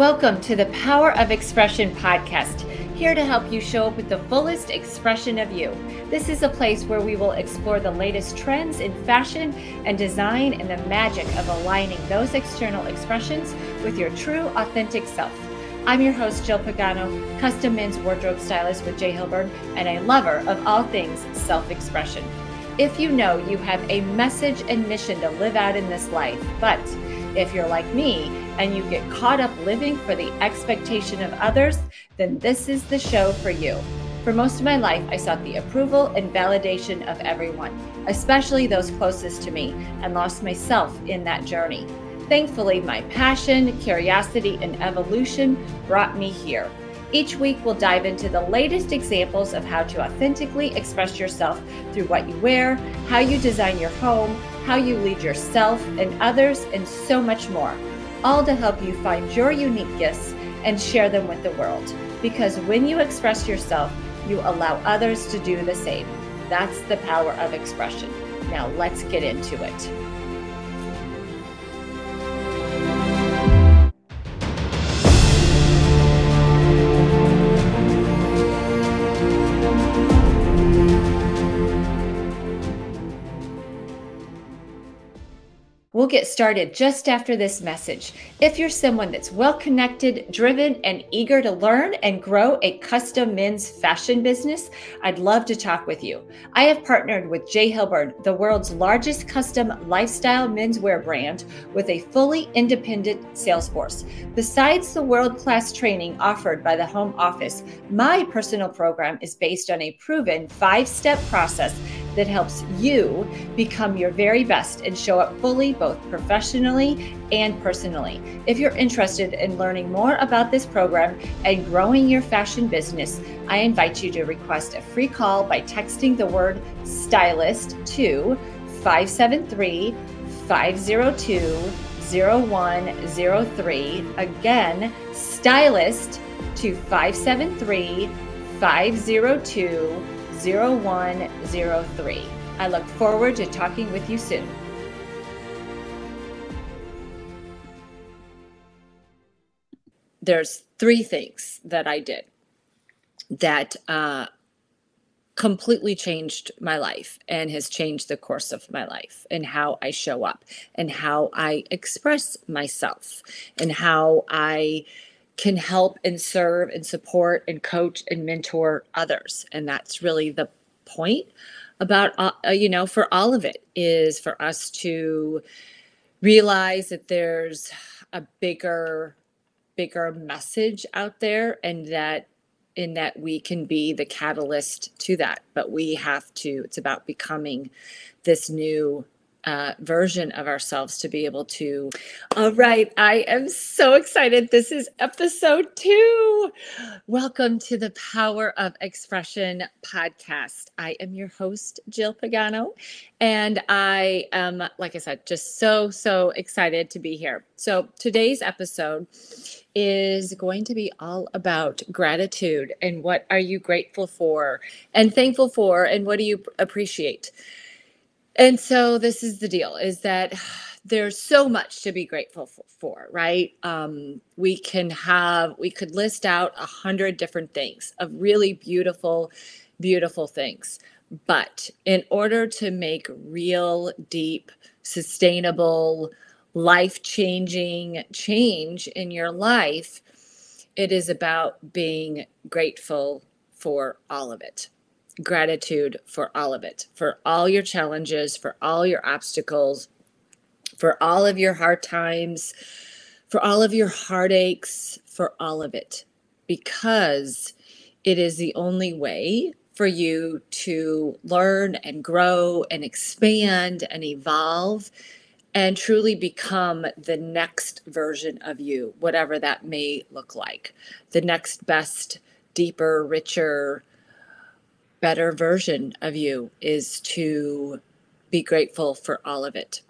Welcome to the Power of Expression podcast, here to help you show up with the fullest expression of you. This is a place where we will explore the latest trends in fashion and design and the magic of aligning those external expressions with your true, authentic self. I'm your host, Jill Pagano, custom men's wardrobe stylist with J. Hilburn, and a lover of all things self expression. If you know you have a message and mission to live out in this life, but if you're like me and you get caught up living for the expectation of others, then this is the show for you. For most of my life, I sought the approval and validation of everyone, especially those closest to me, and lost myself in that journey. Thankfully, my passion, curiosity, and evolution brought me here. Each week, we'll dive into the latest examples of how to authentically express yourself through what you wear, how you design your home, how you lead yourself and others, and so much more. All to help you find your unique gifts and share them with the world. Because when you express yourself, you allow others to do the same. That's the power of expression. Now, let's get into it. Get started just after this message. If you're someone that's well connected, driven, and eager to learn and grow a custom men's fashion business, I'd love to talk with you. I have partnered with J. Hilburn, the world's largest custom lifestyle menswear brand, with a fully independent sales force. Besides the world class training offered by the home office, my personal program is based on a proven five step process that helps you become your very best and show up fully both professionally and personally. If you're interested in learning more about this program and growing your fashion business, I invite you to request a free call by texting the word stylist to 573 502 0103. Again, stylist to 573 502 0103. I look forward to talking with you soon. There's three things that I did that uh, completely changed my life and has changed the course of my life and how I show up and how I express myself and how I can help and serve and support and coach and mentor others. And that's really the point about, uh, uh, you know, for all of it is for us to realize that there's a bigger, bigger message out there and that in that we can be the catalyst to that. But we have to, it's about becoming this new uh, version of ourselves to be able to. All right, I am so excited. This is episode two. Welcome to the Power of Expression podcast. I am your host, Jill Pagano, and I am, like I said, just so, so excited to be here. So today's episode is going to be all about gratitude and what are you grateful for and thankful for and what do you appreciate and so this is the deal is that there's so much to be grateful for, right? Um, we can have we could list out a hundred different things of really beautiful beautiful things. But in order to make real deep sustainable life changing change in your life it is about being grateful for all of it gratitude for all of it, for all your challenges, for all your obstacles, for all of your hard times, for all of your heartaches, for all of it, because it is the only way for you to learn and grow and expand and evolve and truly become the next version of you, whatever that may look like. The next best, deeper, richer, better version of you is to be grateful for all of it.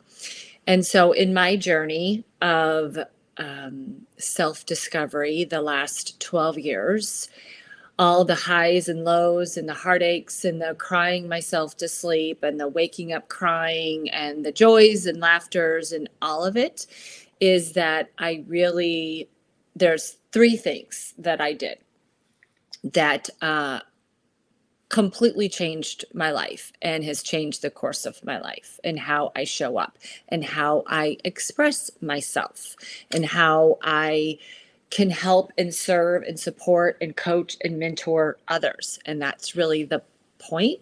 And so, in my journey of um, self discovery, the last 12 years, all the highs and lows and the heartaches and the crying myself to sleep and the waking up crying and the joys and laughters and all of it is that I really there's three things that I did that uh, completely changed my life and has changed the course of my life and how I show up and how I express myself and how I can help and serve and support and coach and mentor others. And that's really the point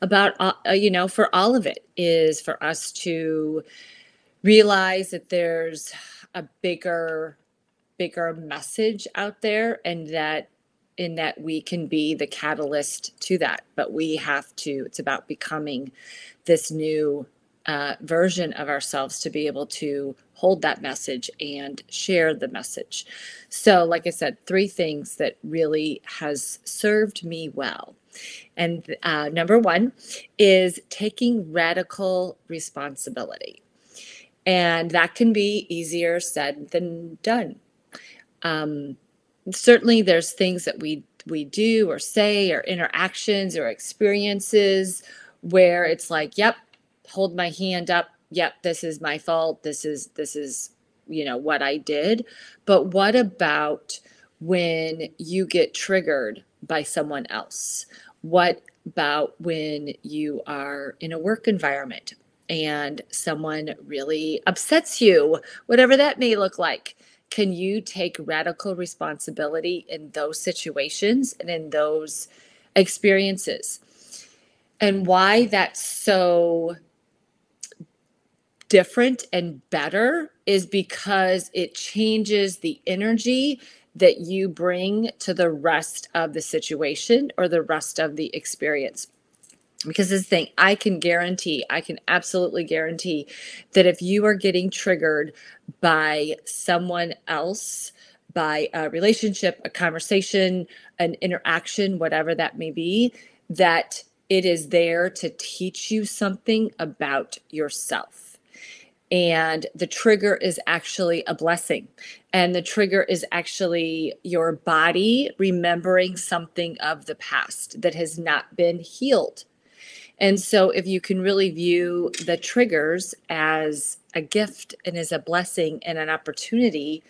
about, uh, uh you know, for all of it is for us to realize that there's a bigger, bigger message out there and that in that we can be the catalyst to that. But we have to, it's about becoming this new uh, version of ourselves to be able to hold that message and share the message. So, like I said, three things that really has served me well. And uh, number one is taking radical responsibility. And that can be easier said than done. Um, certainly there's things that we we do or say or interactions or experiences where it's like yep hold my hand up. Yep this is my fault. This is this is you know what i did. But what about when you get triggered by someone else? What about when you are in a work environment and someone really upsets you whatever that may look like can you take radical responsibility in those situations and in those experiences? And why that's so different and better is because it changes the energy that you bring to the rest of the situation or the rest of the experience because this thing i can guarantee i can absolutely guarantee that if you are getting triggered by someone else by a relationship a conversation an interaction whatever that may be that it is there to teach you something about yourself. And the trigger is actually a blessing. And the trigger is actually your body remembering something of the past that has not been healed and so, if you can really view the triggers as a gift and as a blessing and an opportunity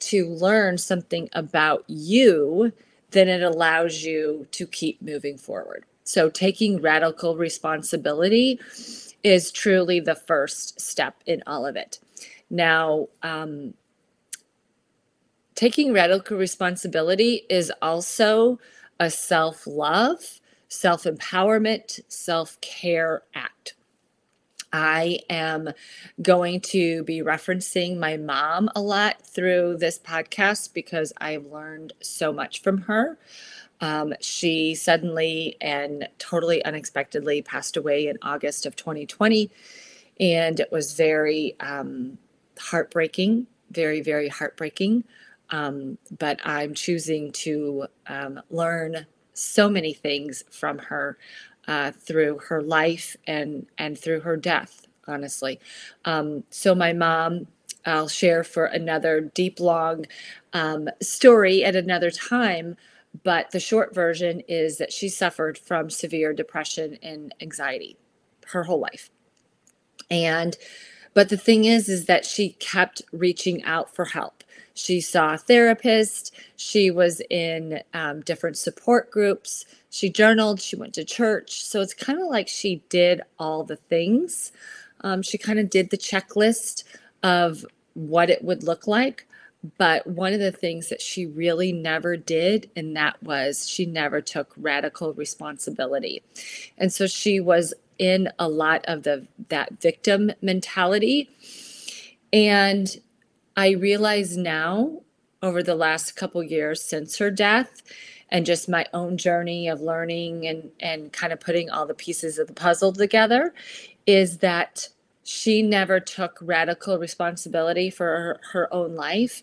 to learn something about you, then it allows you to keep moving forward. So, taking radical responsibility is truly the first step in all of it. Now, um, taking radical responsibility is also a self love self empowerment, self care act. I am going to be referencing my mom a lot through this podcast because I've learned so much from her. Um, she suddenly and totally unexpectedly passed away in August of 2020. And it was very um, heartbreaking, very, very heartbreaking. Um, but I'm choosing to um, learn so many things from her uh, through her life and and through her death honestly. Um, so my mom i'll share for another deep long um, story at another time but the short version is that she suffered from severe depression and anxiety her whole life. And but the thing is is that she kept reaching out for help she saw a therapist. She was in um, different support groups. She journaled. She went to church. So it's kind of like she did all the things. Um, she kind of did the checklist of what it would look like. But one of the things that she really never did, and that was she never took radical responsibility. And so she was in a lot of the that victim mentality. And I realize now over the last couple years since her death and just my own journey of learning and and kind of putting all the pieces of the puzzle together is that she never took radical responsibility for her, her own life.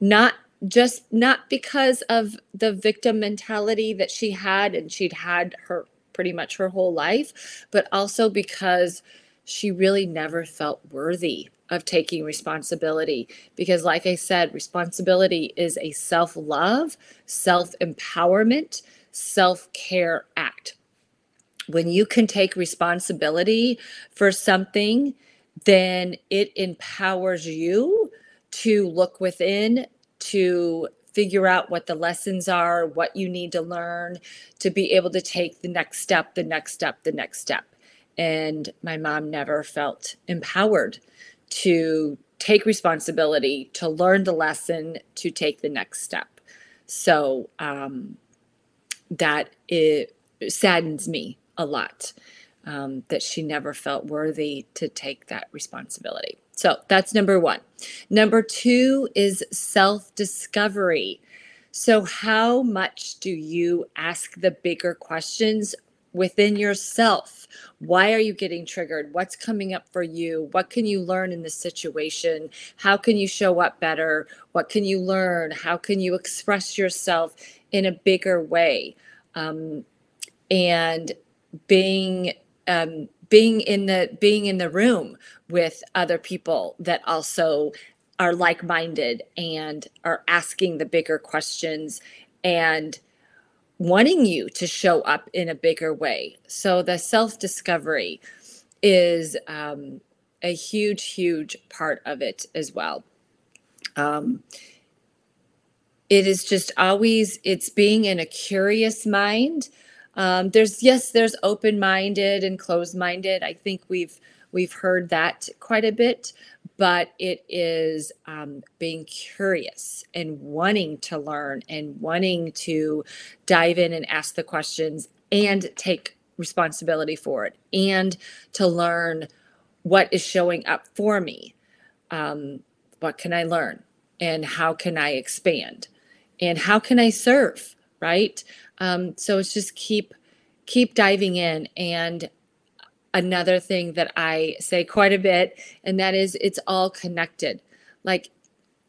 Not just not because of the victim mentality that she had and she'd had her pretty much her whole life but also because she really never felt worthy of taking responsibility. Because like i said responsibility is a self-love self-empowerment self-care act. When you can take responsibility for something then it empowers you to look within to figure out what the lessons are, what you need to learn to be able to take the next step, the next step, the next step. And my mom never felt empowered to take responsibility, to learn the lesson, to take the next step. So um, that it saddens me a lot um, that she never felt worthy to take that responsibility. So that's number one. Number two is self discovery. So, how much do you ask the bigger questions within yourself? Why are you getting triggered? What's coming up for you? What can you learn in this situation? How can you show up better? What can you learn? How can you express yourself in a bigger way? Um, and being um, being in the being in the room with other people that also are like-minded and are asking the bigger questions and wanting you to show up in a bigger way. So the self-discovery is um, a huge, huge part of it as well. Um, it is just always it's being in a curious mind um, there's yes, there's open-minded and closed-minded. I think we've we've heard that quite a bit, but it is um, being curious and wanting to learn and wanting to dive in and ask the questions and take responsibility for it and to learn what is showing up for me. Um, what can I learn? And how can I expand? And how can I serve? Right? Um, so it's just keep keep diving in. And another thing that I say quite a bit, and that is it's all connected. Like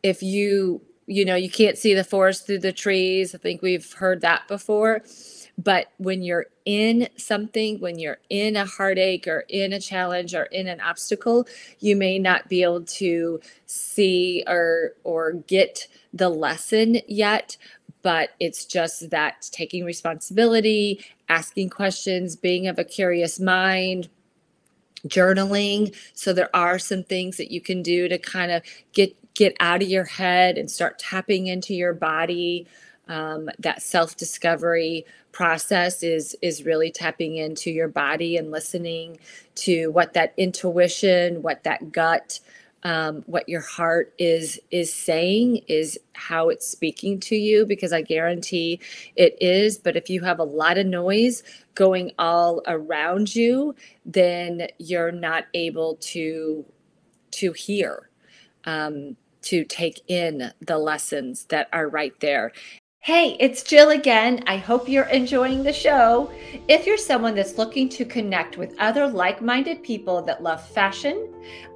if you you know you can't see the forest through the trees. I think we've heard that before. But when you're in something, when you're in a heartache or in a challenge or in an obstacle, you may not be able to see or or get the lesson yet, but it's just that taking responsibility, asking questions, being of a curious mind, journaling. So there are some things that you can do to kind of get get out of your head and start tapping into your body. Um, that self discovery process is is really tapping into your body and listening to what that intuition, what that gut um, what your heart is is saying is how it's speaking to you because i guarantee it is. But if you have a lot of noise going all around you then you're not able to to hear um, to take in the lessons that are right there Hey, it's Jill again. I hope you're enjoying the show. If you're someone that's looking to connect with other like minded people that love fashion,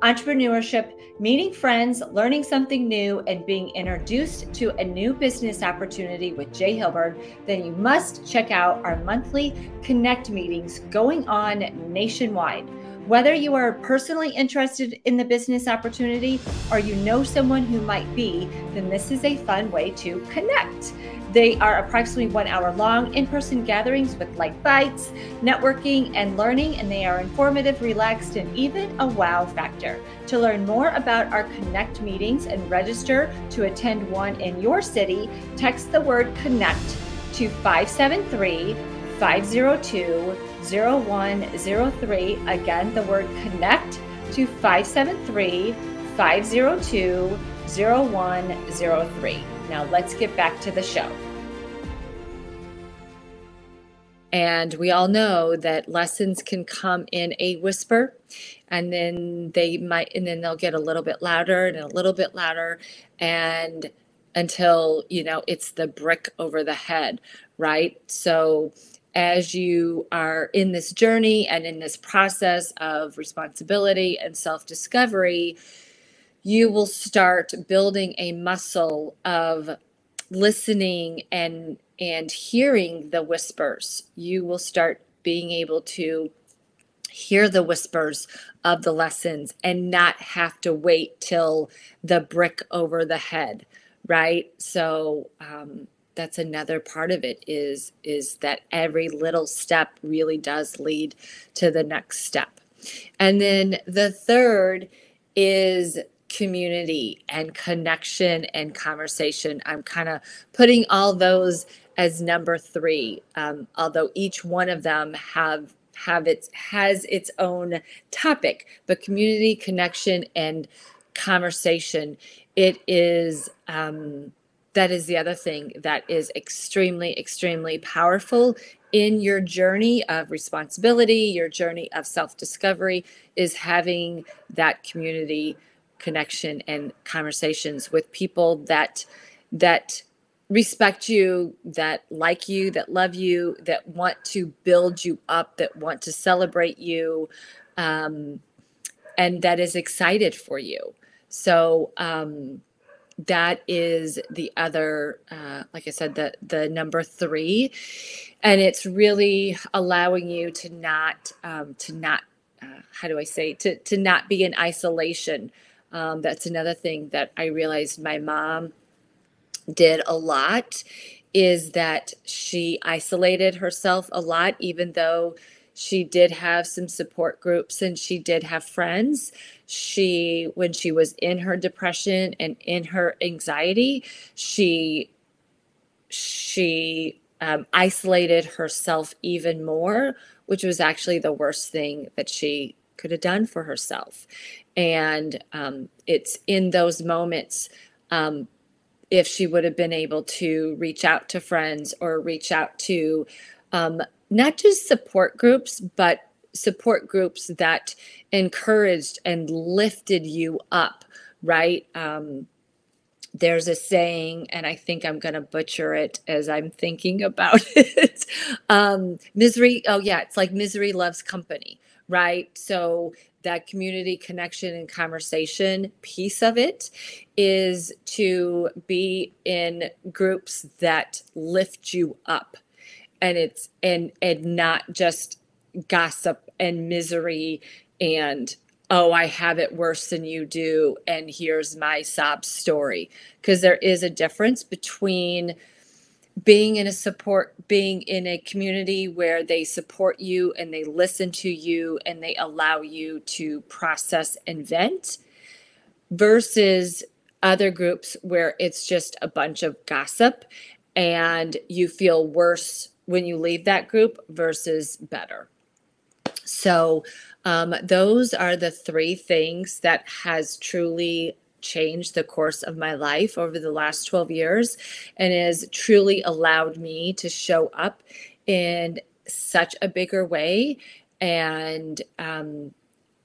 entrepreneurship, meeting friends, learning something new, and being introduced to a new business opportunity with J. Hilburn, then you must check out our monthly Connect meetings going on nationwide. Whether you are personally interested in the business opportunity or you know someone who might be, then this is a fun way to connect. They are approximately one hour long in person gatherings with light bites, networking, and learning, and they are informative, relaxed, and even a wow factor. To learn more about our Connect meetings and register to attend one in your city, text the word Connect to 573 502 0103. Again, the word Connect to 573 502 0103. Now let's get back to the show. And we all know that lessons can come in a whisper and then they might, and then they'll get a little bit louder and a little bit louder. And until, you know, it's the brick over the head, right? So as you are in this journey and in this process of responsibility and self discovery, you will start building a muscle of listening and and hearing the whispers. You will start being able to hear the whispers of the lessons and not have to wait till the brick over the head right? So um, that's another part of it is is that every little step really does lead to the next step. And then the third is community and connection and conversation. I'm kind of putting all those as number three, um, although each one of them have have its has its own topic, but community connection and conversation. It is um, that is the other thing that is extremely extremely powerful in your journey of responsibility, your journey of self discovery, is having that community connection and conversations with people that that respect you that like you that love you that want to build you up that want to celebrate you um, and that is excited for you. So um, that is the other uh, like i said the the number three. And it's really allowing you to not um, to not uh, how do i say to to not be in isolation um, that's another thing that i realized my mom did a lot is that she isolated herself a lot even though she did have some support groups and she did have friends. She when she was in her depression and in her anxiety she she um, isolated herself even more, which was actually the worst thing that she could have done for herself. And um, it's in those moments, um, if she would have been able to reach out to friends or reach out to um, not just support groups, but support groups that encouraged and lifted you up, right? Um, there's a saying, and I think I'm going to butcher it as I'm thinking about it. um, misery, oh, yeah, it's like misery loves company, right? So that community connection and conversation piece of it is to be in groups that lift you up and it's and and not just gossip and misery and oh, I have it worse than you do, and here's my sob story. Because there is a difference between being in a support, being in a community where they support you and they listen to you and they allow you to process and vent versus other groups where it's just a bunch of gossip and you feel worse when you leave that group versus better. So um, those are the three things that has truly changed the course of my life over the last 12 years and has truly allowed me to show up in such a bigger way and um,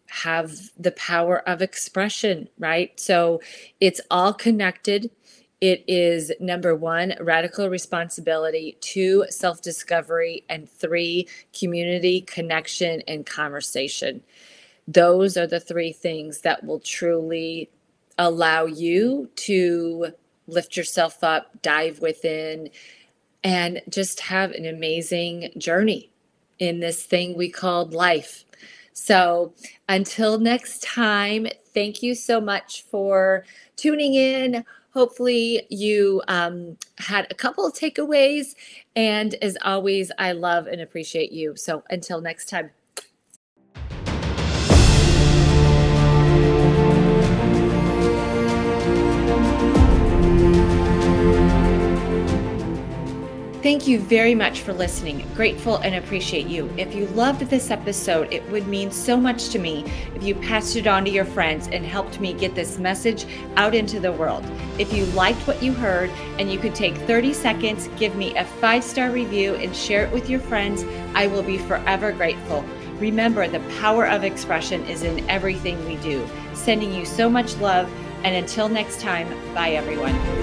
have the power of expression, right? So it's all connected. It is number one, radical responsibility, two, self discovery, and three, community connection and conversation. Those are the three things that will truly allow you to lift yourself up, dive within, and just have an amazing journey in this thing we called life. So until next time, thank you so much for tuning in Hopefully, you um, had a couple of takeaways. And as always, I love and appreciate you. So until next time. Thank you very much for listening. Grateful and appreciate you. If you loved this episode, it would mean so much to me if you passed it on to your friends and helped me get this message out into the world. If you liked what you heard and you could take 30 seconds, give me a five star review and share it with your friends, I will be forever grateful. Remember, the power of expression is in everything we do. Sending you so much love. And until next time, bye everyone.